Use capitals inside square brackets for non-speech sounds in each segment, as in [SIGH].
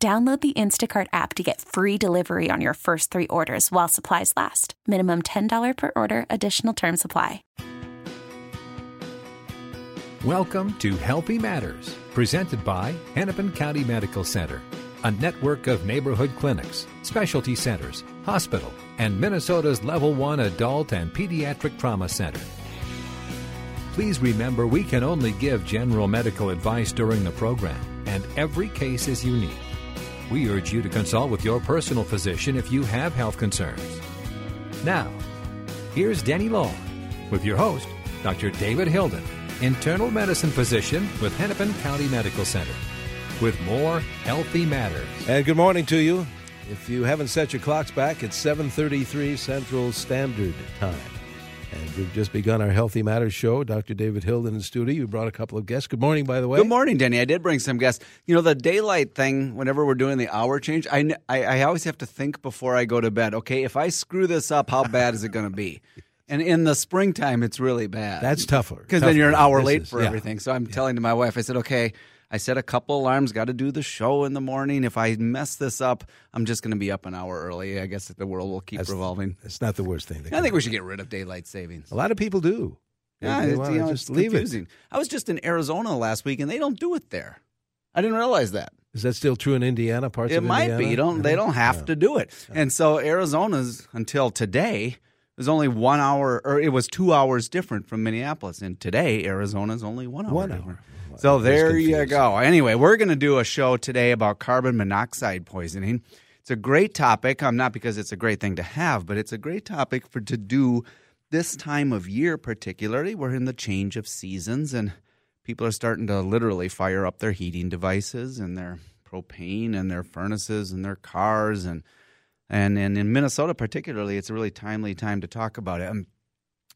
Download the Instacart app to get free delivery on your first three orders while supplies last. Minimum $10 per order, additional term supply. Welcome to Healthy Matters, presented by Hennepin County Medical Center, a network of neighborhood clinics, specialty centers, hospital, and Minnesota's Level 1 Adult and Pediatric Trauma Center. Please remember we can only give general medical advice during the program, and every case is unique. We urge you to consult with your personal physician if you have health concerns. Now, here's Danny Law with your host, Dr. David Hilden, internal medicine physician with Hennepin County Medical Center, with more Healthy Matters. And good morning to you. If you haven't set your clocks back, it's 7:33 Central Standard Time. And we've just begun our Healthy Matters show. Dr. David Hilden in studio. You brought a couple of guests. Good morning, by the way. Good morning, Denny. I did bring some guests. You know, the daylight thing, whenever we're doing the hour change, I, I, I always have to think before I go to bed, okay, if I screw this up, how bad is it going to be? And in the springtime, it's really bad. That's tougher. Because then you're an hour late is- for yeah. everything. So I'm telling to my wife, I said, okay, I set a couple alarms, got to do the show in the morning. If I mess this up, I'm just going to be up an hour early. I guess the world will keep That's- revolving. It's not the worst thing. I think we should get rid of daylight savings. A lot of people do. Yeah, it's, you know, just leave confusing. I was just in Arizona last week, and they don't do it there. I didn't realize that. Is that still true in Indiana? Parts It of might Indiana? be. You don't. They don't have Yeah. to do it. And so Arizona's until today was only one hour, or it was two hours different from Minneapolis. And today Arizona's only one hour. One different. So there you go. Anyway, we're going to do a show today about carbon monoxide poisoning. It's a great topic. Um, not because it's a great thing to have, but it's a great topic for to do this time of year, particularly. We're in the change of seasons, and people are starting to literally fire up their heating devices and their propane and their furnaces and their cars and and and in Minnesota particularly, it's a really timely time to talk about it. Um,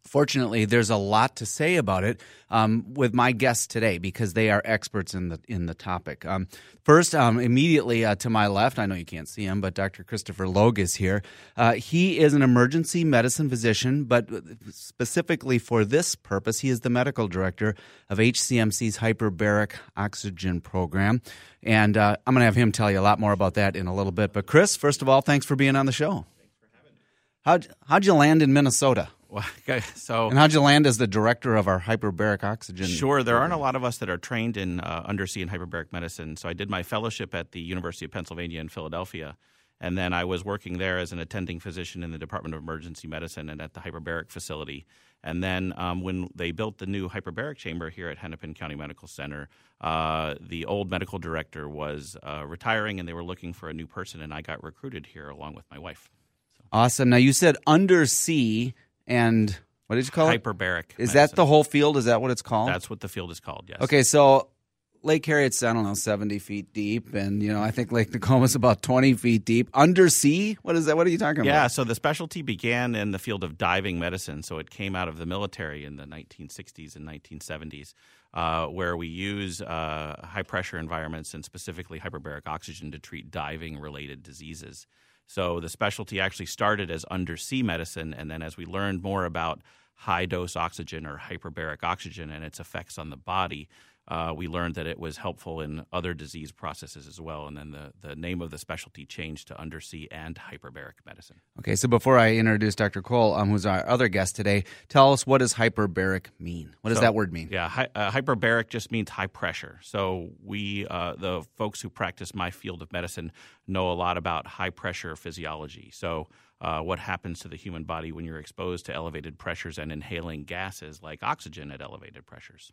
Fortunately, there's a lot to say about it um, with my guests today because they are experts in the in the topic. Um, first, um, immediately uh, to my left, I know you can't see him, but Dr. Christopher Logue is here. Uh, he is an emergency medicine physician, but specifically for this purpose, he is the medical director of HCMC's hyperbaric oxygen program. And uh, I'm going to have him tell you a lot more about that in a little bit. But Chris, first of all, thanks for being on the show. Thanks for having me. How'd, how'd you land in Minnesota? Well, [LAUGHS] okay, so And how'd you land as the director of our hyperbaric oxygen? sure, there aren't a lot of us that are trained in uh, undersea and hyperbaric medicine. So I did my fellowship at the University of Pennsylvania in Philadelphia, and then I was working there as an attending physician in the Department of Emergency Medicine and at the hyperbaric facility. And then um, when they built the new hyperbaric chamber here at Hennepin County Medical Center, uh, the old medical director was uh, retiring, and they were looking for a new person, and I got recruited here along with my wife. Awesome. Now you said undersea and what did you call it? Hyperbaric. Is medicine. that the whole field? Is that what it's called? That's what the field is called. Yes. okay. So Lake Harriet's I don't know seventy feet deep, and you know I think Lake Tacoma's about twenty feet deep. Undersea? What is that? What are you talking about? Yeah, so the specialty began in the field of diving medicine. So it came out of the military in the 1960s and 1970s, uh, where we use uh, high pressure environments and specifically hyperbaric oxygen to treat diving related diseases. So the specialty actually started as undersea medicine, and then as we learned more about high dose oxygen or hyperbaric oxygen and its effects on the body, uh, we learned that it was helpful in other disease processes as well. And then the, the name of the specialty changed to undersea and hyperbaric medicine. Okay. So before I introduce Dr. Cole, um, who's our other guest today, tell us what does hyperbaric mean? What does So- that word mean? Yeah, hy- uh, hyperbaric just means high pressure. So we, uh, the folks who practice my field of medicine, know a lot about high pressure physiology. So uh, what happens to the human body when you're exposed to elevated pressures and inhaling gases like oxygen at elevated pressures?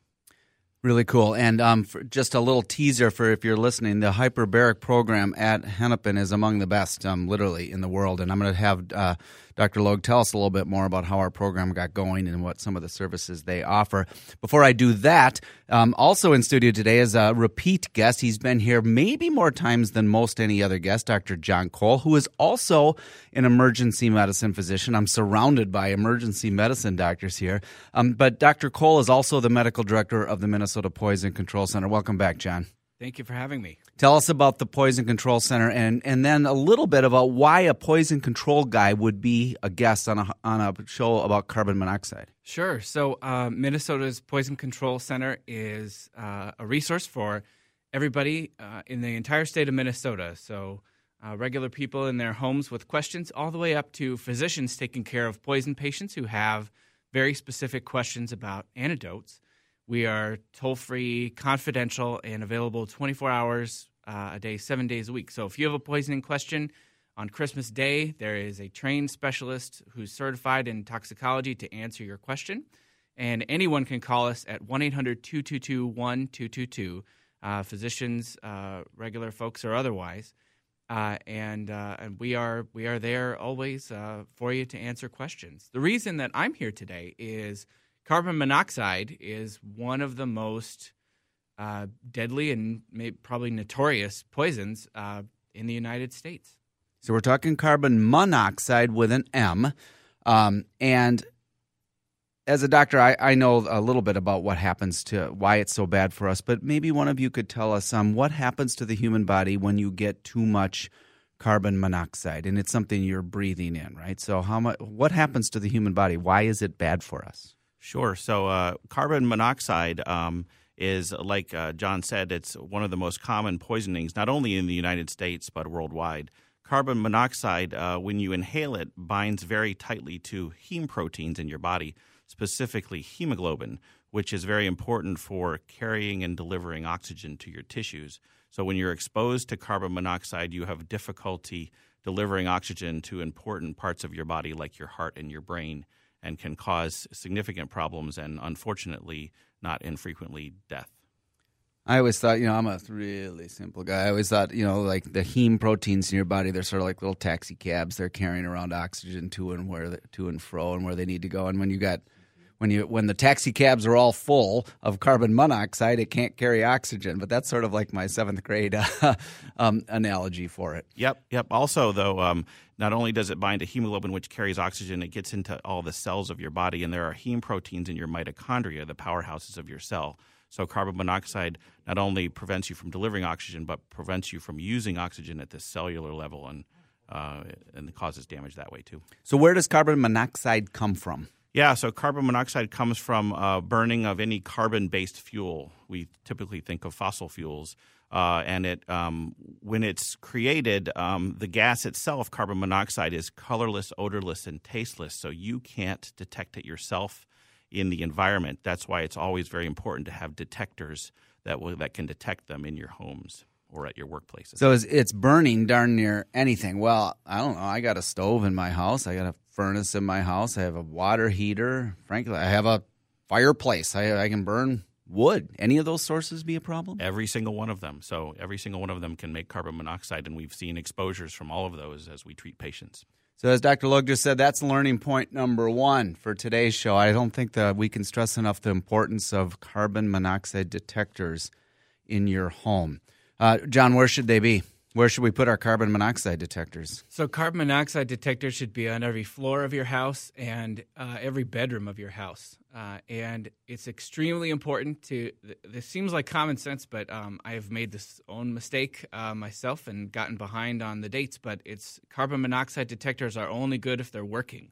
Really cool. And um, just a little teaser for if you're listening, the hyperbaric program at Hennepin is among the best, um, literally, in the world. And I'm going to have uh, Dr. Logue tell us a little bit more about how our program got going and what some of the services they offer. Before I do that, um, also in studio today is a repeat guest. He's been here maybe more times than most any other guest, Dr. John Cole, who is also an emergency medicine physician. I'm surrounded by emergency medicine doctors here. Um, but Dr. Cole is also the medical director of the Minnesota Poison Control Center. Welcome back, John. Thank you for having me. Tell us about the Poison Control Center and, and then a little bit about why a poison control guy would be a guest on a, on a show about carbon monoxide. Sure. So, uh, Minnesota's Poison Control Center is uh, a resource for everybody uh, in the entire state of Minnesota. So, uh, regular people in their homes with questions, all the way up to physicians taking care of poison patients who have very specific questions about antidotes. We are toll free, confidential, and available 24 hours uh, a day, seven days a week. So if you have a poisoning question on Christmas Day, there is a trained specialist who's certified in toxicology to answer your question. And anyone can call us at 1 800 222 1222, uh, physicians, uh, regular folks, or otherwise. Uh, and uh, and we are we are there always uh, for you to answer questions. The reason that I'm here today is Carbon monoxide is one of the most uh, deadly and probably notorious poisons uh, in the United States. So we're talking carbon monoxide with an M. Um, and as a doctor, I, I, know a little bit about what happens to why it's so bad for us, but maybe one of you could tell us um, what happens to the human body when you get too much carbon monoxide and it's something you're breathing in, right? So how much what happens to the human body? Why is it bad for us? Sure. So, uh, carbon monoxide um, is, like uh, John said, it's one of the most common poisonings, not only in the United States, but worldwide. Carbon monoxide, uh, when you inhale it, binds very tightly to heme proteins in your body, specifically hemoglobin, which is very important for carrying and delivering oxygen to your tissues. So, when you're exposed to carbon monoxide, you have difficulty delivering oxygen to important parts of your body, like your heart and your brain and can cause significant problems and unfortunately not infrequently death. I always thought, you know, I'm a really simple guy. I always thought, you know, like the heme proteins in your body, they're sort of like little taxi cabs. They're carrying around oxygen to and where to and fro and where they need to go. And when you got when you when the taxi cabs are all full of carbon monoxide, it can't carry oxygen. But that's sort of like my seventh grade uh, [LAUGHS] um, analogy for it. Yep, yep. Also, though, um, not only does it bind to hemoglobin, which carries oxygen, it gets into all the cells of your body, and there are heme proteins in your mitochondria, the powerhouses of your cell. So carbon monoxide not only prevents you from delivering oxygen, but prevents you from using oxygen at the cellular level, and uh, and causes damage that way too. So where does carbon monoxide come from? Yeah, so carbon monoxide comes from uh, burning of any carbon based fuel. We typically think of fossil fuels. Uh, and it, um, when it's created, um, the gas itself, carbon monoxide, is colorless, odorless, and tasteless. So you can't detect it yourself in the environment. That's why it's always very important to have detectors that will, that can detect them in your homes or at your workplaces. So it's, burning darn near anything. Well, I don't know. I got a stove in my house. I got a furnace in my house. I have a water heater. Frankly, I have a fireplace. I, I can burn wood. Any of those sources be a problem? Every single one of them. So every single one of them can make carbon monoxide, and we've seen exposures from all of those as we treat patients. So, as Dr. Logue just said, that's learning point number one for today's show. I don't think that we can stress enough the importance of carbon monoxide detectors in your home. Uh, John, where should they be? Where should we put our carbon monoxide detectors? So, carbon monoxide detectors should be on every floor of your house and uh, every bedroom of your house. Uh, and it's extremely important to. This seems like common sense, but um, I have made this own mistake uh, myself and gotten behind on the dates. But it's carbon monoxide detectors are only good if they're working.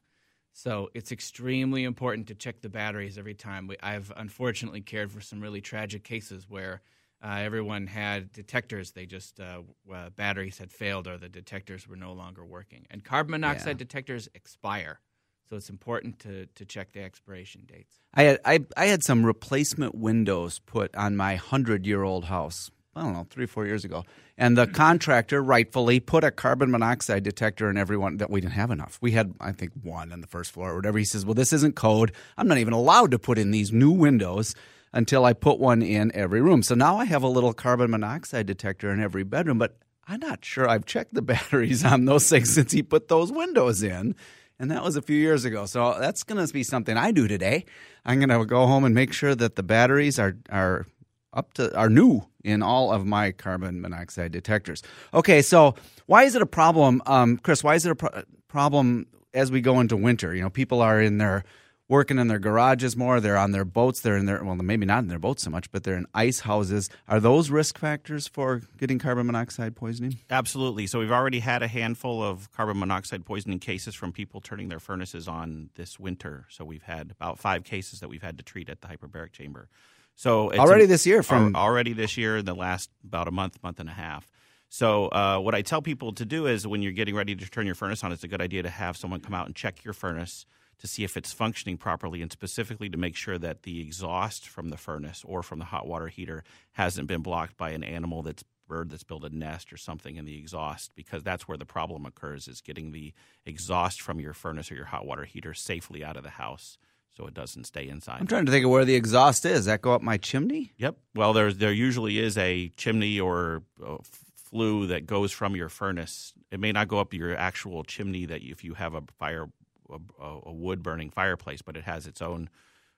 So it's extremely important to check the batteries every time. We, I've unfortunately cared for some really tragic cases where uh, everyone had detectors. They just uh, uh, batteries had failed, or the detectors were no longer working. And carbon monoxide yeah. detectors expire, so it's important to to check the expiration dates. I had I, I had some replacement windows put on my hundred year old house. I don't know, three four years ago, and the contractor rightfully put a carbon monoxide detector in everyone that we didn't have enough. We had, I think, one on the first floor or whatever. He says, "Well, this isn't code. I'm not even allowed to put in these new windows." Until I put one in every room. So now I have a little carbon monoxide detector in every bedroom, but I'm not sure I've checked the [LAUGHS] batteries on those things since he put those windows in. And that was a few years ago. So that's going to be something I do today. I'm going to go home and make sure that the batteries are, are up to are new in all of my carbon monoxide detectors. Okay, so why is it a problem, um, Chris? Why is it a pro- problem as we go into winter? You know, people are in their working in their garages more. They're on their boats. They're in their well, maybe not in their boats so much, but they're in ice houses. Are those risk factors for getting carbon monoxide poisoning? Absolutely. So we've already had a handful of carbon monoxide poisoning cases from people turning their furnaces on this winter. So we've had about five cases that we've had to treat at the hyperbaric chamber. So already this year, from already this year, in the last about a month, month and a half. So uh, what I tell people to do is when you're getting ready to turn your furnace on, it's a good idea to have someone come out and check your furnace to see if it's functioning properly and specifically to make sure that the exhaust from the furnace or from the hot water heater hasn't been blocked by an animal that's bird that's built a nest or something in the exhaust because that's where the problem occurs is getting the exhaust from your furnace or your hot water heater safely out of the house so it doesn't stay inside. I'm trying to think of where the exhaust is. Does that go up my chimney? Yep. Well, there there usually is a chimney or uh, a flue that goes from your furnace. It may not go up your actual chimney that you, if you have a fire a, a wood burning fireplace, but it has its own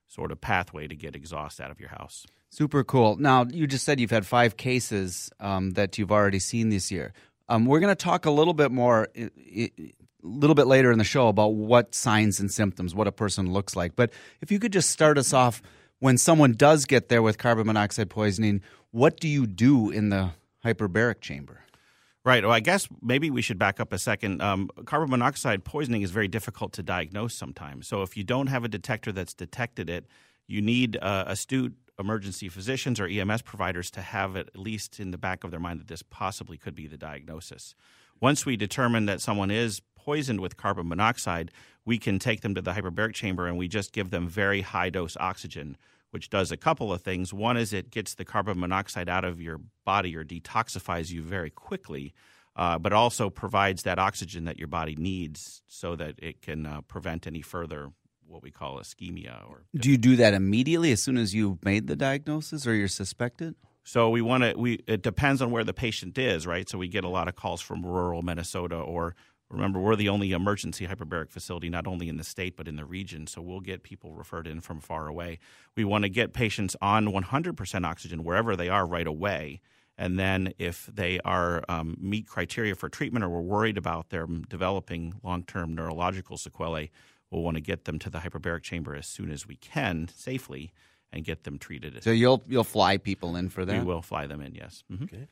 sort of pathway to get exhaust out of your house. Super cool. Now, you just said you've had five cases um, that you've already seen this year. Um, we're going to talk a little bit more, a little bit later in the show about what signs and symptoms, what a person looks like. But if you could just start us off when someone does get there with carbon monoxide poisoning, what do you do in the hyperbaric chamber? Right. Well, I guess maybe we should back up a second. Um, carbon monoxide poisoning is very difficult to diagnose sometimes. So if you don't have a detector that's detected it, you need uh, astute emergency physicians or EMS providers to have it at least in the back of their mind that this possibly could be the diagnosis. Once we determine that someone is poisoned with carbon monoxide, we can take them to the hyperbaric chamber and we just give them very high dose oxygen which does a couple of things. One is it gets the carbon monoxide out of your body or detoxifies you very quickly, uh, but also provides that oxygen that your body needs so that it can uh, prevent any further what we call ischemia. Or do you do that immediately as soon as you've made the diagnosis or you're suspected? So we want to. We it depends on where the patient is, right? So we get a lot of calls from rural Minnesota or Remember, we're the only emergency hyperbaric facility, not only in the state, but in the region. So we'll get people referred in from far away. We want to get patients on 100% oxygen wherever they are right away. And then if they are um, meet criteria for treatment or we're worried about them developing long-term neurological sequelae, we'll want to get them to the hyperbaric chamber as soon as we can safely and get them treated. So you'll you'll fly people in for that? We will fly them in, yes. Mm-hmm. Okay.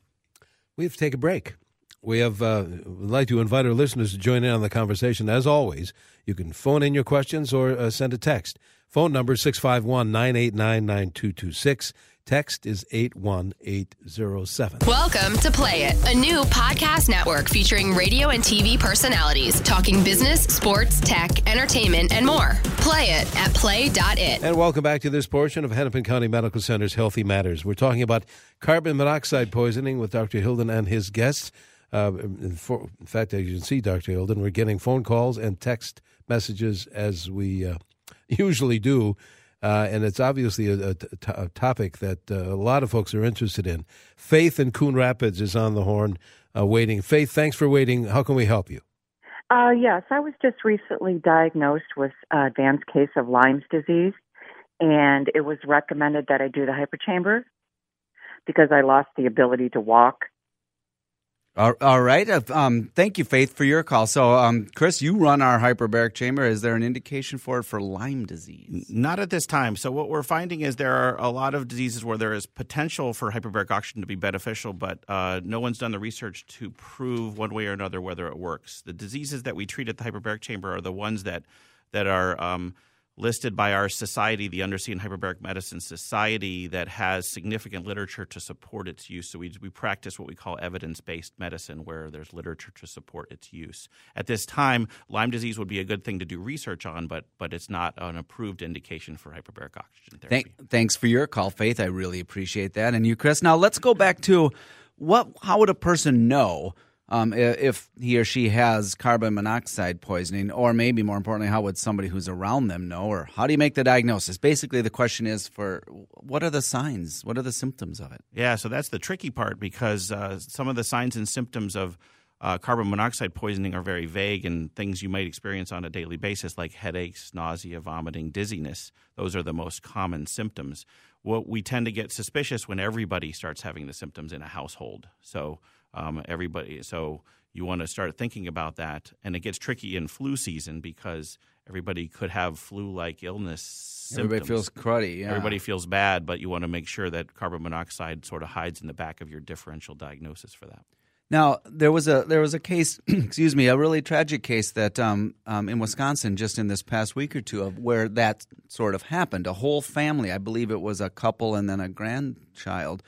We have to take a break. We have uh, would like to invite our listeners to join in on the conversation. As always, you can phone in your questions or uh, send a text. Phone number 651 989 9226. Text is 81807. Welcome to Play It, a new podcast network featuring radio and TV personalities talking business, sports, tech, entertainment, and more. Play it at play.it. And welcome back to this portion of Hennepin County Medical Center's Healthy Matters. We're talking about carbon monoxide poisoning with Dr. Hilden and his guests. Uh, in, for, in, fact, as you can see, Dr. Hilden, we're getting phone calls and text messages as we uh, [LAUGHS] usually do. Uh, and it's obviously a, a, a topic that uh, a lot of folks are interested in. Faith in Coon Rapids is on the horn uh, waiting. Faith, thanks for waiting. How can we help you? Uh, yes, I was just recently diagnosed with an advanced case of Lyme's disease, and it was recommended that I do the hyperchamber because I lost the ability to walk all right. Uh, um, thank you, Faith, for your call. So, um, Chris, you run our hyperbaric chamber. Is there an indication for it for Lyme disease? Not at this time. So, what we're finding is there are a lot of diseases where there is potential for hyperbaric oxygen to be beneficial, but uh, no one's done the research to prove one way or another whether it works. The diseases that we treat at the hyperbaric chamber are the ones that that are um, listed by our society, the Undersea and Hyperbaric Medicine Society, that has significant literature to support its use. So we, we practice what we call evidence based medicine, where there's literature to support its use. At this time, Lyme disease would be a good thing to do research on, but, but it's not an approved indication for hyperbaric oxygen therapy. Thank, thanks for your call, Faith. I really appreciate that. And you, Chris. Now let's go back to what, how would a person know? Um, if he or she has carbon monoxide poisoning, or maybe more importantly, how would somebody who's around them know, or how do you make the diagnosis? Basically, the question is for what are the signs, what are the symptoms of it? Yeah, so that's the tricky part because uh, some of the signs and symptoms of uh, carbon monoxide poisoning are very vague and things you might experience on a daily basis, like headaches, nausea, vomiting, dizziness. Those are the most common symptoms. What we tend to get suspicious when everybody starts having the symptoms in a household. So um, everybody, so you want to start thinking about that, and it gets tricky in flu season because everybody could have flu-like illness. Symptoms. Everybody feels cruddy. Yeah. Everybody feels bad, but you want to make sure that carbon monoxide sort of hides in the back of your differential diagnosis for that. Now there was a there was a case, [CLEARS THROAT] excuse me, a really tragic case that um, um, in Wisconsin just in this past week or two of where that sort of happened. A whole family, I believe it was a couple and then a grandchild,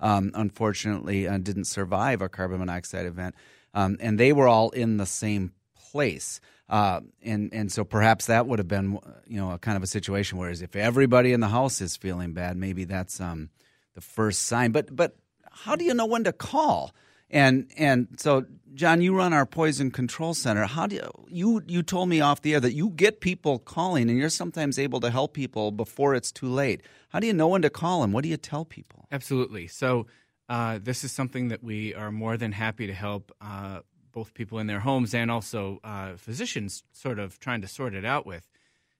um, unfortunately uh, didn't survive a carbon monoxide event, um, and they were all in the same place. Uh, and and so perhaps that would have been you know a kind of a situation. Whereas if everybody in the house is feeling bad, maybe that's um, the first sign. But but how do you know when to call? And and so, John, you run our poison control center. How do you, you you told me off the air that you get people calling, and you're sometimes able to help people before it's too late. How do you know when to call them? What do you tell people? Absolutely. So uh, this is something that we are more than happy to help uh, both people in their homes and also uh, physicians sort of trying to sort it out with.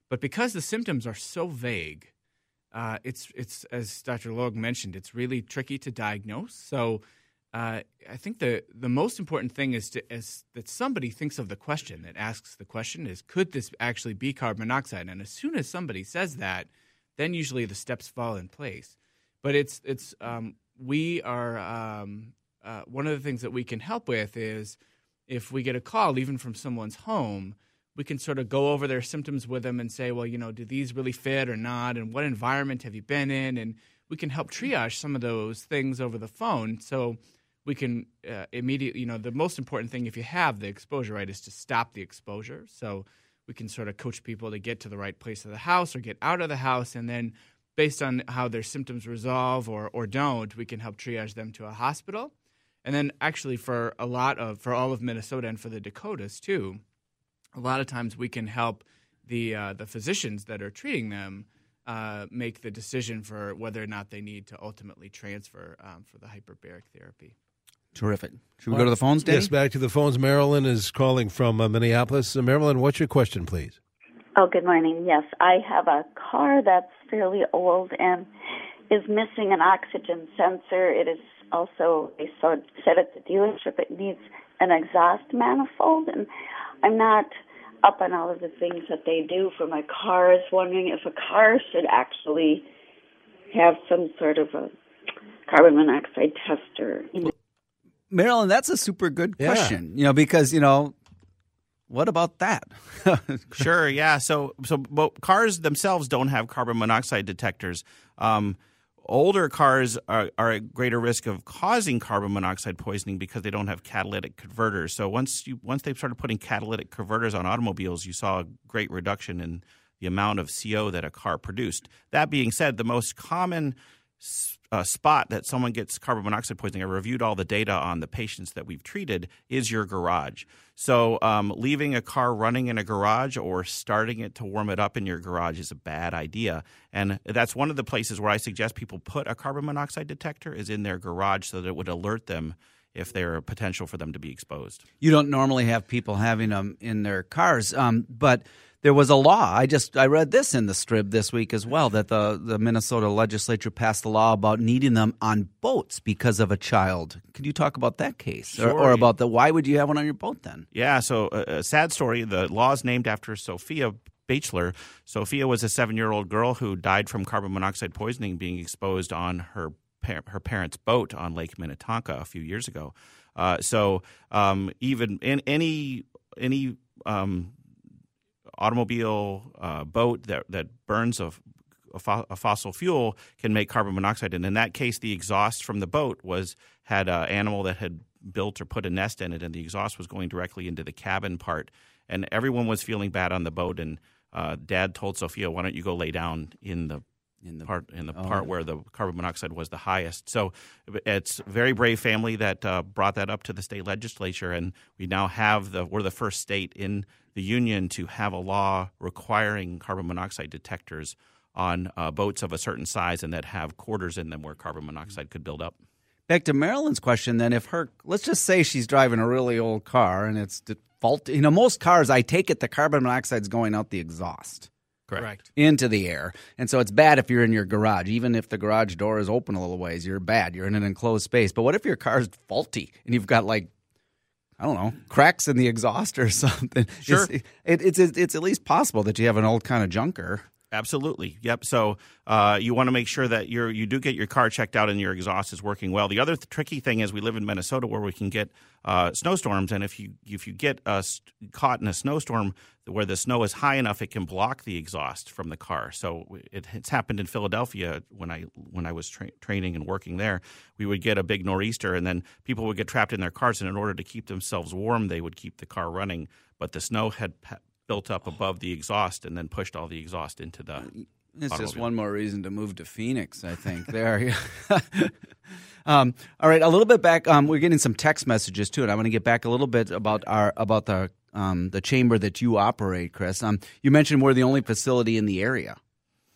But because the symptoms are so vague, uh, it's it's as Dr. Logue mentioned, it's really tricky to diagnose. So uh, I think the the most important thing is to is that somebody thinks of the question that asks the question is could this actually be carbon monoxide? And as soon as somebody says that, then usually the steps fall in place. But it's it's um, we are um, uh, one of the things that we can help with is if we get a call even from someone's home, we can sort of go over their symptoms with them and say, well, you know, do these really fit or not, and what environment have you been in, and we can help triage some of those things over the phone. So we can uh, immediately, you know, the most important thing if you have the exposure, right, is to stop the exposure. So we can sort of coach people to get to the right place of the house or get out of the house. And then based on how their symptoms resolve or, or don't, we can help triage them to a hospital. And then actually for a lot of, for all of Minnesota and for the Dakotas too, a lot of times we can help the, uh, the physicians that are treating them uh, make the decision for whether or not they need to ultimately transfer um, for the hyperbaric therapy. Terrific. Should we go to the phones, Danny? Yes, back to the phones. Marilyn is calling from uh, Minneapolis. Uh, Marilyn, what's your question, please? Oh, good morning. Yes, I have a car that's fairly old and is missing an oxygen sensor. It is also, they said at the dealership, it needs an exhaust manifold, and I'm not up on all of the things that they do for my car. I was wondering if a car should actually have some sort of a carbon monoxide tester. Marilyn, that's a super good question. Yeah. You know, because you know, what about that? [LAUGHS] sure, yeah. So, so cars themselves don't have carbon monoxide detectors. Um, older cars are, are at greater risk of causing carbon monoxide poisoning because they don't have catalytic converters. So once you once they started putting catalytic converters on automobiles, you saw a great reduction in the amount of CO that a car produced. That being said, the most common uh, spot that someone gets carbon monoxide poisoning, I reviewed all the data on the patients that we've treated, is your garage. So, um, leaving a car running in a garage or starting it to warm it up in your garage is a bad idea. And that's one of the places where I suggest people put a carbon monoxide detector is in their garage so that it would alert them if there's potential for them to be exposed. You don't normally have people having them in their cars, um, but there was a law. I just I read this in the strip this week as well that the the Minnesota legislature passed a law about needing them on boats because of a child. Could you talk about that case sure. or, or, about the why would you have one on your boat then? Yeah, so a, a sad story. The law is named after Sophia Baechler. Sophia was a seven year old girl who died from carbon monoxide poisoning being exposed on her her parents' boat on Lake Minnetonka a few years ago. Uh, so um, even in any any um, automobile, uh, boat that, that burns a, a, fo- a, fossil fuel can make carbon monoxide. And in that case, the exhaust from the boat was had an animal that had built or put a nest in it, and the exhaust was going directly into the cabin part. And everyone was feeling bad on the boat. And uh, Dad told Sophia, "Why don't you go lay down in the in the part in the oh. part where the carbon monoxide was the highest. So it's a very brave family that uh, brought that up to the state legislature, and we now have the we're the first state in the union to have a law requiring carbon monoxide detectors on uh, boats of a certain size and that have quarters in them where carbon monoxide could build up. Back to Marilyn's question, then, if her let's just say she's driving a really old car and it's default, you know, most cars, I take it the carbon monoxide's going out the exhaust. Correct. Into the air. And so it's bad if you're in your garage. Even if the garage door is open a little ways, you're bad. You're in an enclosed space. But what if your car's faulty and you've got like I don't know, cracks in the [LAUGHS] exhaust or something. Sure. It's, it, it's, it's at least possible that you have an old kind of junker. Absolutely. Yep. So uh, you want to make sure that you you do get your car checked out and your exhaust is working well. The other th- tricky thing is we live in Minnesota where we can get uh, snowstorms, and if you if you get st- caught in a snowstorm where the snow is high enough, it can block the exhaust from the car. So it, it's happened in Philadelphia when I when I was tra- training and working there. We would get a big nor'easter, and then people would get trapped in their cars, and in order to keep themselves warm, they would keep the car running. But the snow had built up above the exhaust and then pushed all the exhaust into the. It's just automobile. one more reason to move to Phoenix, I think. there. [LAUGHS] um, all right, a little bit back. Um, we're getting some text messages too, and I want to get back a little bit about our about the um, the chamber that you operate, Chris. Um, you mentioned we're the only facility in the area.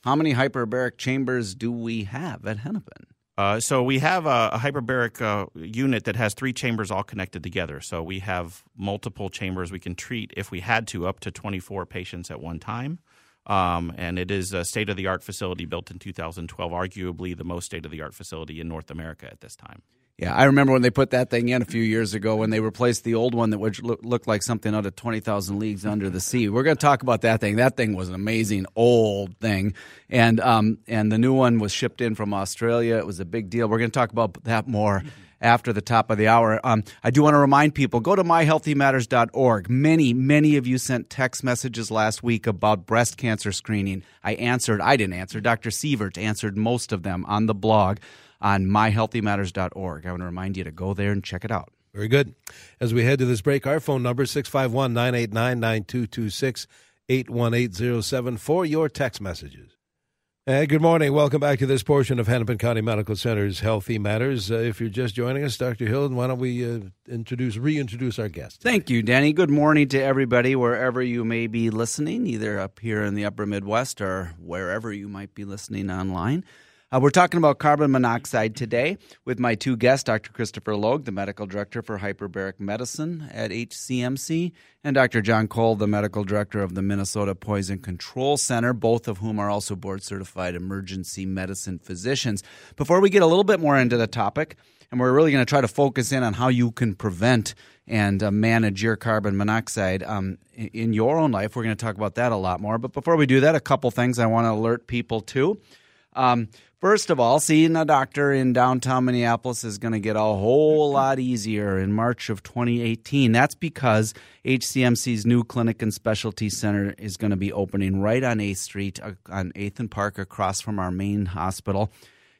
How many hyperbaric chambers do we have at Hennepin? Uh, so we have a, a hyperbaric uh, unit that has three chambers all connected together. So we have multiple chambers we can treat if we had to up to 24 patients at one time. Um, and it is a state of the art facility built in 2012, arguably the most state of the art facility in North America at this time. Yeah, I remember when they put that thing in a few years ago when they replaced the old one that would look, look like something out of 20,000 Leagues Under the Sea. We're going to talk about that thing. That thing was an amazing old thing. And, um, and the new one was shipped in from Australia. It was a big deal. We're going to talk about that more [LAUGHS] after the top of the hour. Um, I do want to remind people go to myhealthymatters.org. Many, many of you sent text messages last week about breast cancer screening. I answered, I didn't answer. Dr. Sievert answered most of them on the blog on myhealthymatters.org. I want to remind you to go there and check it out. Very good. As we head to this break, our phone number is 651 989 9226 81807 for your text messages. Uh, good morning. Welcome back to this portion of Hennepin County Medical Center's Healthy Matters. Uh, if you're just joining us, Dr. Hilden, why don't we uh, introduce, reintroduce our guest? Thank you, Danny. Good morning to everybody, wherever you may be listening, either up here in the upper Midwest or wherever you might be listening online. Uh, we're talking about carbon monoxide today with my two guests, Dr. Christopher Logue, the medical director for hyperbaric medicine at HCMC, and Dr. John Cole, the medical director of the Minnesota Poison Control Center, both of whom are also board certified emergency medicine physicians. Before we get a little bit more into the topic, and we're really going to try to focus in on how you can prevent and uh, manage your carbon monoxide um, in, in your own life. We're going to talk about that a lot more. But before we do that, a couple things I want to alert people to. Um, first of all, seeing a doctor in downtown Minneapolis is going to get a whole lot easier in March of 2018. That's because HCMC's new clinic and specialty center is going to be opening right on 8th Street uh, on 8th and Park across from our main hospital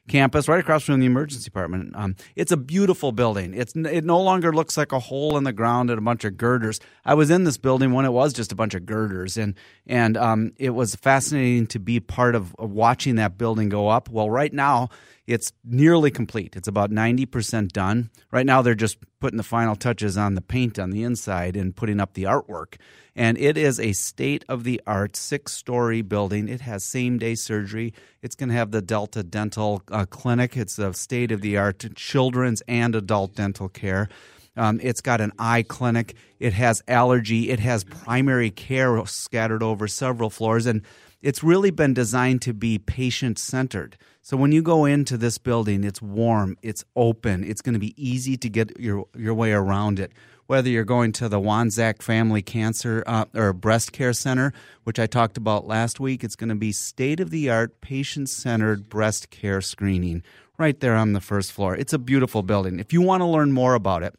campus, right across from the emergency department. Um, it's a beautiful building. It's it no longer looks like a hole in the ground and a bunch of girders. I was in this building when it was just a bunch of girders, and and um, it was fascinating to be part of, of watching that building go up. Well, right now it's nearly complete. It's about 90% done. Right now, they're just putting the final touches on the paint on the inside and putting up the artwork. And it is a state of the art six story building. It has same day surgery. It's going to have the Delta Dental uh, Clinic. It's a state of the art children's and adult dental care. Um, it's got an eye clinic. It has allergy. It has primary care scattered over several floors. And it's really been designed to be patient centered. So when you go into this building, it's warm, it's open, it's going to be easy to get your your way around it. Whether you're going to the Wanzak Family Cancer uh, or Breast Care Center, which I talked about last week, it's going to be state of the art, patient centered breast care screening right there on the first floor. It's a beautiful building. If you want to learn more about it,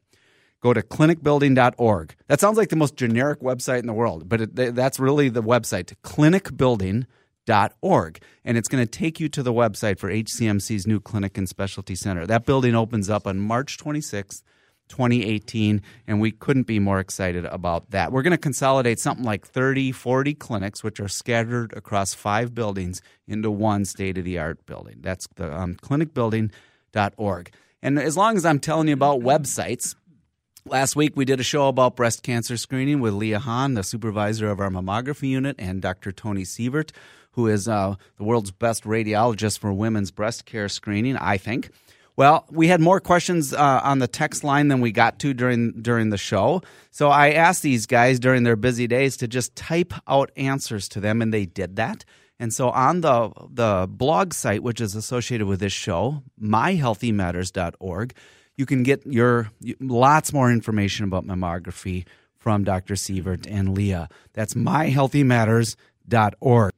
go to clinicbuilding.org. That sounds like the most generic website in the world, but it, that's really the website, clinicbuilding.org. And it's going to take you to the website for HCMC's new clinic and specialty center. That building opens up on March 26th. 2018, and we couldn't be more excited about that. We're going to consolidate something like 30, 40 clinics, which are scattered across five buildings, into one state of the art building. That's the um, clinicbuilding.org. And as long as I'm telling you about websites, Last week, we did a show about breast cancer screening with Leah Hahn, the supervisor of our mammography unit, and Dr. Tony Sievert, who is uh, the world's best radiologist for women's breast care screening, I think. Well, we had more questions uh, on the text line than we got to during during the show. So I asked these guys during their busy days to just type out answers to them, and they did that. And so on the the blog site, which is associated with this show, myhealthymatters.org, you can get your lots more information about mammography from Dr. Sievert and Leah. That's myhealthymatters.org.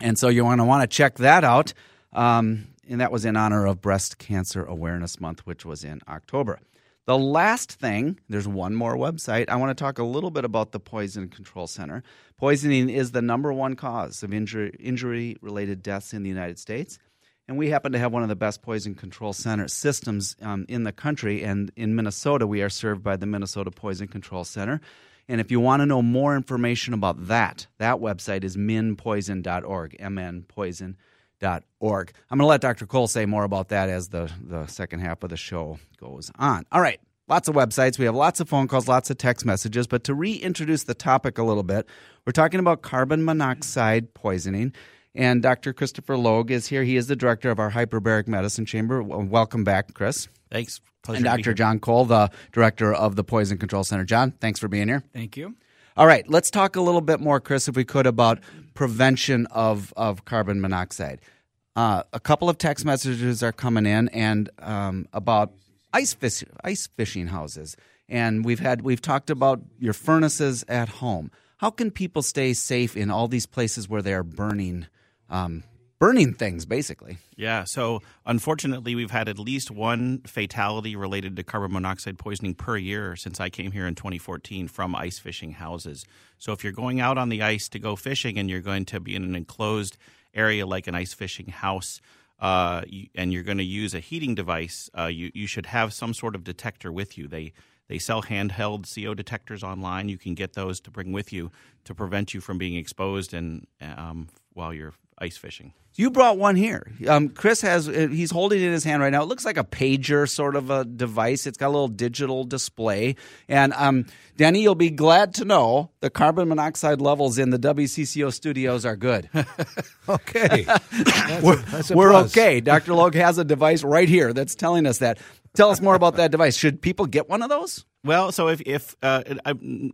And so you're going to want to check that out. Um, and that was in honor of Breast Cancer Awareness Month, which was in October. The last thing, there's one more website. I want to talk a little bit about the Poison Control Center. Poisoning is the number one cause of injury, injury related deaths in the United States. And we happen to have one of the best poison control center systems um, in the country. And in Minnesota, we are served by the Minnesota Poison Control Center. And if you want to know more information about that, that website is minpoison.org, mnpoison.org org. I'm going to let Dr. Cole say more about that as the, the second half of the show goes on. All right, lots of websites. We have lots of phone calls, lots of text messages. But to reintroduce the topic a little bit, we're talking about carbon monoxide poisoning. And Dr. Christopher Logue is here. He is the director of our hyperbaric medicine chamber. Welcome back, Chris. Thanks. Pleasure and Dr. John Cole, the director of the Poison Control Center. John, thanks for being here. Thank you. All right, let's talk a little bit more, Chris, if we could, about prevention of, of carbon monoxide. Uh, a couple of text messages are coming in and um, about ice fish, ice fishing houses, and we've had we've talked about your furnaces at home. How can people stay safe in all these places where they are burning um, burning things, basically. Yeah. So unfortunately, we've had at least one fatality related to carbon monoxide poisoning per year since I came here in 2014 from ice fishing houses. So if you're going out on the ice to go fishing and you're going to be in an enclosed area like an ice fishing house, uh, and you're going to use a heating device, uh, you you should have some sort of detector with you. They they sell handheld CO detectors online. You can get those to bring with you to prevent you from being exposed and um, while you're ice fishing. You brought one here. Um, Chris has, uh, he's holding it in his hand right now. It looks like a pager sort of a device. It's got a little digital display. And um, Danny, you'll be glad to know the carbon monoxide levels in the WCCO studios are good. [LAUGHS] okay. [LAUGHS] That's we're, a, that's a we're okay. Dr. Logue has a device right here that's telling us that. Tell us more about that device. Should people get one of those? Well, so if if uh,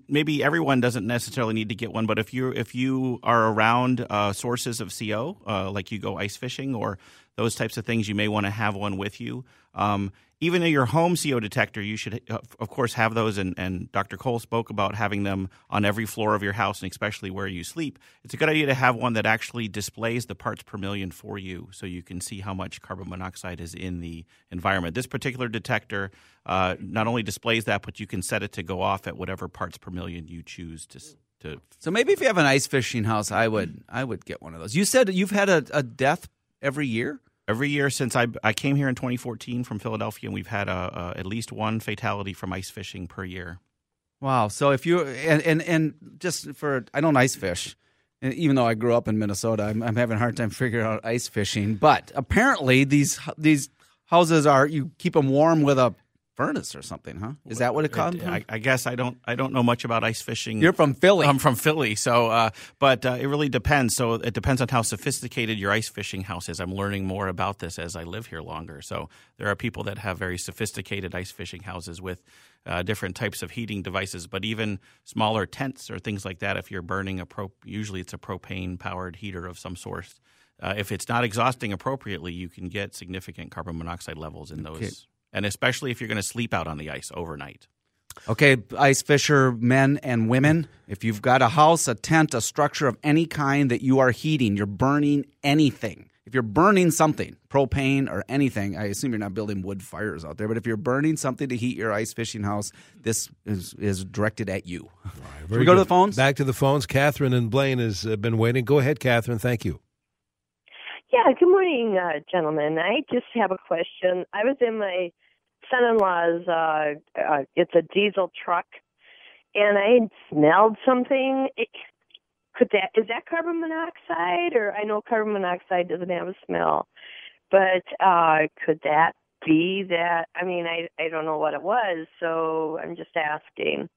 maybe everyone doesn't necessarily need to get one, but if you if you are around uh, sources of CO, uh, like you go ice fishing or those types of things, you may want to have one with you. Um, even in your home CO detector, you should, uh, of course, have those. And, and Dr. Cole spoke about having them on every floor of your house, and especially where you sleep. It's a good idea to have one that actually displays the parts per million for you, so you can see how much carbon monoxide is in the environment. This particular detector uh, not only displays that, but you can set it to go off at whatever parts per million you choose to. To so maybe if you have an ice fishing house, I would I would get one of those. You said you've had a, a death every year every year since I, I came here in 2014 from Philadelphia, and we've had a, a, at least one fatality from ice fishing per year. Wow! So if you and and, and just for I don't ice fish, even though I grew up in Minnesota, I'm, I'm having a hard time figuring out ice fishing. But apparently these these houses are you keep them warm with a furnace or something, huh? Is that what it comes? I, I, guess I don't. I don't know much about ice fishing. You're from Philly. I'm from Philly, so uh, but uh, it really depends. So it depends on how sophisticated your ice fishing house is. I'm learning more about this as I live here longer. So there are people that have very sophisticated ice fishing houses with uh, different types of heating devices, but even smaller tents or things like that. If you're burning a pro, usually it's a propane powered heater of some sort. Uh, if it's not exhausting appropriately, you can get significant carbon monoxide levels in those. Okay and especially if you're going to sleep out on the ice overnight. Okay, ice fisher men and women, if you've got a house, a tent, a structure of any kind that you are heating, you're burning anything. If you're burning something, propane or anything, I assume you're not building wood fires out there, but if you're burning something to heat your ice fishing house, this is, is directed at you. Right, we go good. to the phones? Back to the phones. Catherine and Blaine has uh, been waiting. Go ahead, Catherine. Thank you. Yeah, good morning, uh, gentlemen. I just have a question. I was in my son-in-law's uh, uh, it's a diesel truck, and I smelled something. It, could that is that carbon monoxide? Or I know carbon monoxide doesn't have a smell, but uh, could that be that? I mean, I I don't know what it was, so I'm just asking.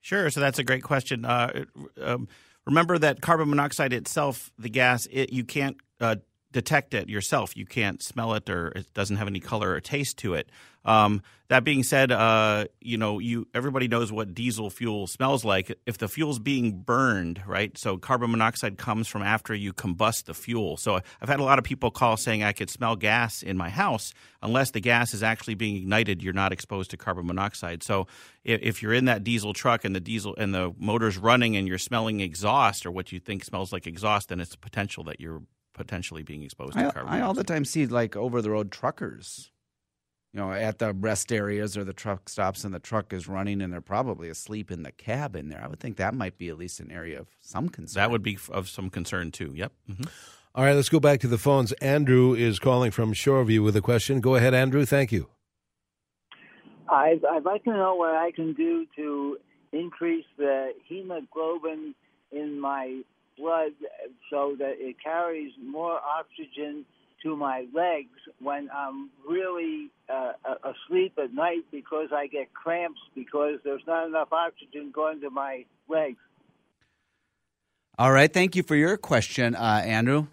Sure. So that's a great question. Uh, um, remember that carbon monoxide itself, the gas, it, you can't uh, detect it yourself. You can't smell it, or it doesn't have any color or taste to it. Um, that being said, uh, you know, you everybody knows what diesel fuel smells like. If the fuel's being burned, right? So carbon monoxide comes from after you combust the fuel. So I've had a lot of people call saying I could smell gas in my house. Unless the gas is actually being ignited, you're not exposed to carbon monoxide. So if, if you're in that diesel truck and the diesel and the motor's running and you're smelling exhaust or what you think smells like exhaust, then it's a potential that you're potentially being exposed to I, carbon I all the time see like over the road truckers, you know, at the rest areas or the truck stops, and the truck is running, and they're probably asleep in the cab in there. I would think that might be at least an area of some concern. That would be of some concern too. Yep. hmm All right, let's go back to the phones. Andrew is calling from Shoreview with a question. Go ahead, Andrew. Thank you. I'd, I'd like to know what I can do to increase the hemoglobin in my blood so that it carries more oxygen to my legs when I'm really uh, asleep at night because I get cramps because there's not enough oxygen going to my legs. All right. Thank you for your question, uh, Andrew.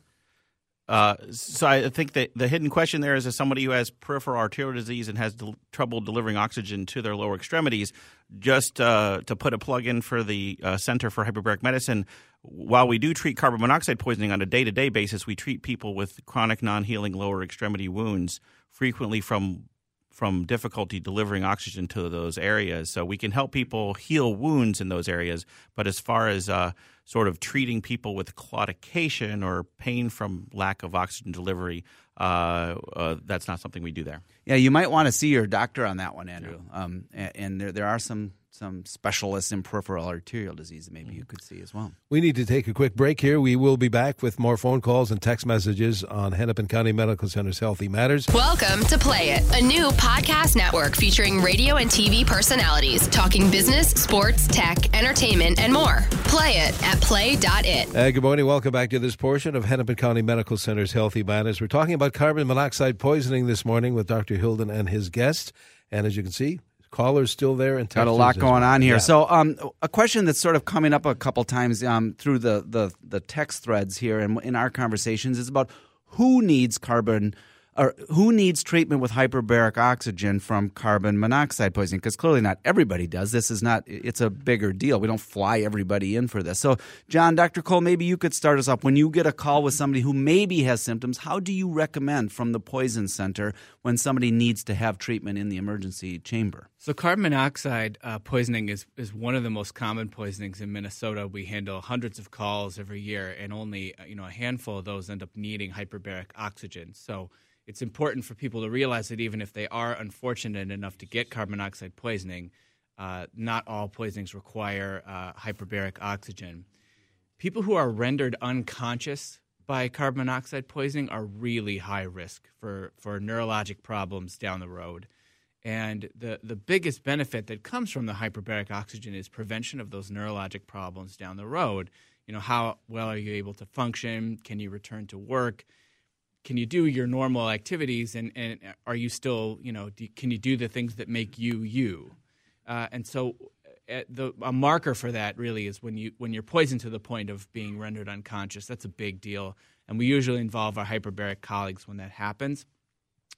Uh, so I think that the hidden question there is as somebody who has peripheral arterial disease and has del- trouble delivering oxygen to their lower extremities, just uh, to put a plug in for the uh, Center for Hyperbaric Medicine, while we do treat carbon monoxide poisoning on a day to day basis, we treat people with chronic non healing lower extremity wounds frequently from from difficulty delivering oxygen to those areas. So we can help people heal wounds in those areas. But as far as uh, sort of treating people with claudication or pain from lack of oxygen delivery, uh, uh, that's not something we do there. Yeah, you might want to see your doctor on that one, Andrew. Um, a- and there there are some some specialists in peripheral arterial disease that maybe you could see as well. We need to take a quick break here. We will be back with more phone calls and text messages on Hennepin County Medical Center's Healthy Matters. Welcome to Play It, a new podcast network featuring radio and TV personalities talking business, sports, tech, entertainment, and more. Play it at play.it. Uh, good morning. Welcome back to this portion of Hennepin County Medical Center's Healthy Matters. We're talking about carbon monoxide poisoning this morning with Dr. Hilden and his guest. And as you can see, callers still there and Got a lot going well. on here. Yeah. So, um, a question that's sort of coming up a couple times um, through the, the the text threads here and in our conversations is about who needs carbon or who needs treatment with hyperbaric oxygen from carbon monoxide poisoning? Because clearly not everybody does. This is not it's a bigger deal. We don't fly everybody in for this. So john dr cole maybe you could start us off. When you get a call with somebody who maybe has symptoms how do you recommend from the poison center when somebody needs to have treatment in the emergency chamber? So carbon monoxide uh, poisoning is, is one of the most common poisonings in Minnesota. We handle hundreds of calls every year, and only uh, you know a handful of those end up needing hyperbaric oxygen. So it's important for people to realize that even if they are unfortunate enough to get carbon monoxide poisoning, uh, not all poisonings require uh, hyperbaric oxygen. People who are rendered unconscious by carbon monoxide poisoning are really high risk for, for neurologic problems down the road. And the, the biggest benefit that comes from the hyperbaric oxygen is prevention of those neurologic problems down the road. You know, how well are you able to function? Can you return to work? Can you do your normal activities? And, and are you still, you know, do, can you do the things that make you you? Uh, and so uh, the, a marker for that really is when, you, when you're poisoned to the point of being rendered unconscious. That's a big deal. And we usually involve our hyperbaric colleagues when that happens.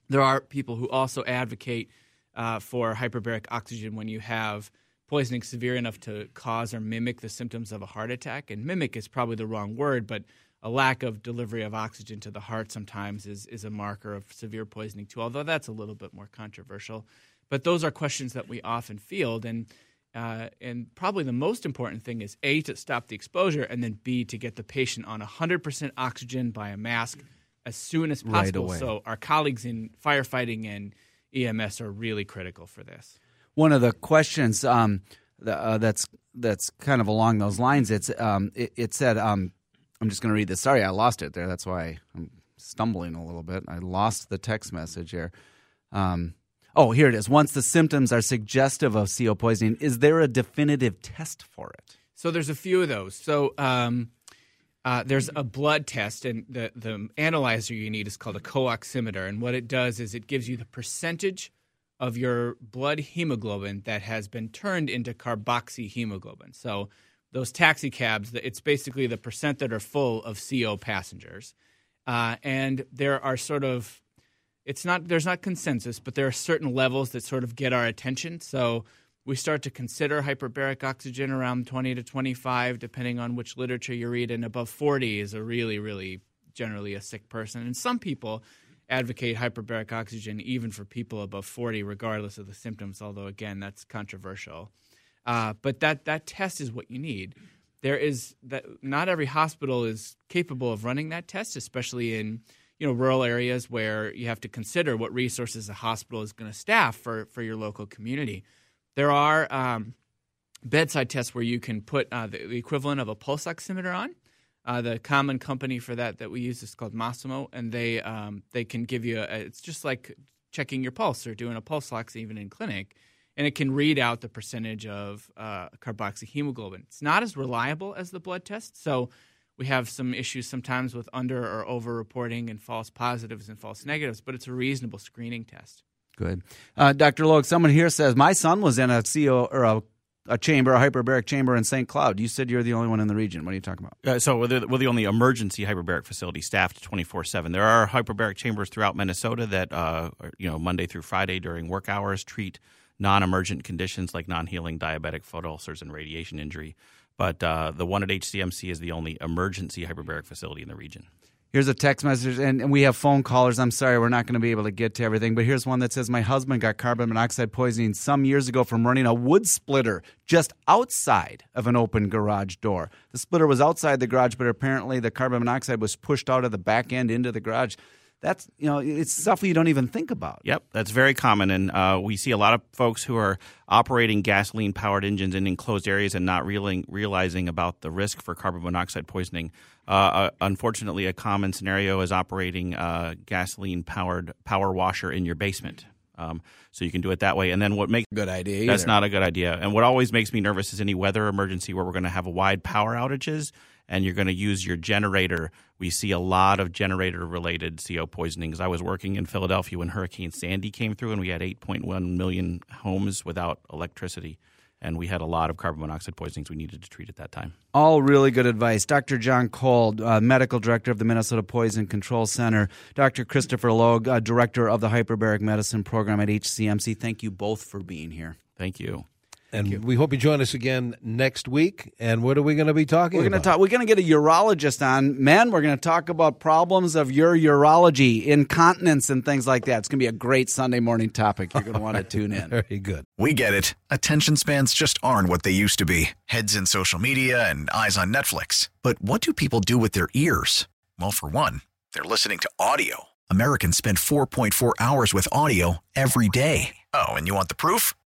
There are people who also advocate uh, for hyperbaric oxygen when you have poisoning severe enough to cause or mimic the symptoms of a heart attack. And mimic is probably the wrong word, but a lack of delivery of oxygen to the heart sometimes is, is a marker of severe poisoning too, although that's a little bit more controversial. But those are questions that we often field. And uh, and probably the most important thing is A, to stop the exposure, and then B, to get the patient on 100% oxygen by a mask as soon as possible. away. So our colleagues in firefighting and EMS are really critical for this. one of the questions um, the, uh, that's that's kind of along those lines. It's um, it, it said um, I'm just going to read this. Sorry, I lost it there. That's why I'm stumbling a little bit. I lost the text message here. Um, Oh, here it is. Once the symptoms are suggestive of CO poisoning, is there a definitive test for it? So there's a few of those. So um, uh, there's a blood test, and the the analyzer you need is called a co-oximeter. And what it does is it gives you the percentage of your blood hemoglobin that has been turned into carboxyhemoglobin. So those taxi cabs, it's basically the percent that are full of CO passengers. Uh, and there are sort of, it's not, there's not consensus, but there are certain levels that sort of get our attention. So we start to consider hyperbaric oxygen around 20 to 25, depending on which literature you read, and above 40 is a really, really generally a sick person. And some people advocate hyperbaric oxygen even for people above 40, regardless of the symptoms, although, again, that's controversial. Uh, but that, that test is what you need. There is that not every hospital is capable of running that test, especially in you know rural areas where you have to consider what resources a hospital is going to staff for, for your local community. There are um, bedside tests where you can put uh, the, equivalent of a pulse oximeter on. Uh, the common company for that that we use is called Masimo, and they um, they can give you a, it's just like checking your pulse or doing a pulse ox even in clinic, and it can read out the percentage of uh, carboxyhemoglobin. It's not as reliable as the blood test, so we have some issues sometimes with under or over reporting and false positives and false negatives, but it's a reasonable screening test. Good. Uh, Dr. Logue, someone here says, My son was in a CO or a, a chamber, a hyperbaric chamber in St. Cloud. You said you're the only one in the region. What are you talking about? Uh, so we're the, we're the, only emergency hyperbaric facility staffed 24 7. There are hyperbaric chambers throughout Minnesota that, uh, are, you know, Monday through Friday during work hours treat non emergent conditions like non healing diabetic foot ulcers and radiation injury. But uh, the one at HCMC is the only emergency hyperbaric facility in the region. Here's a text message, and, and we have phone callers. I'm sorry, we're not going to be able to get to everything, but here's one that says My husband got carbon monoxide poisoning some years ago from running a wood splitter just outside of an open garage door. The splitter was outside the garage, but apparently the carbon monoxide was pushed out of the back end into the garage that's you know it's stuff you don't even think about. Yep, that's very common, and uh, we see a lot of folks who are operating gasoline powered engines in enclosed areas and not realizing about the risk for carbon monoxide poisoning. Uh, uh, unfortunately, a common scenario is operating a gasoline powered power washer in your basement. Um, so you can do it that way. And then what makes good idea? That's either. not a good idea. And what always makes me nervous is any weather emergency where we're going to have a wide power outages and you're going to use your generator. We see a lot of generator related CO poisonings. I was working in Philadelphia when Hurricane Sandy came through, and we had 8.1 million homes without electricity. And we had a lot of carbon monoxide poisonings we needed to treat at that time. All really good advice. Dr. John Cole, uh, medical director of the Minnesota Poison Control Center, Dr. Christopher Logue, uh, director of the hyperbaric medicine program at HCMC. Thank you both for being here. Thank you. And we hope you join us again next week. And what are we going to be talking we're about? Talk, we're going to get a urologist on. Men, we're going to talk about problems of your urology, incontinence, and things like that. It's going to be a great Sunday morning topic. You're going to want to tune in. Very good. We get it. Attention spans just aren't what they used to be heads in social media and eyes on Netflix. But what do people do with their ears? Well, for one, they're listening to audio. Americans spend 4.4 hours with audio every day. Oh, and you want the proof?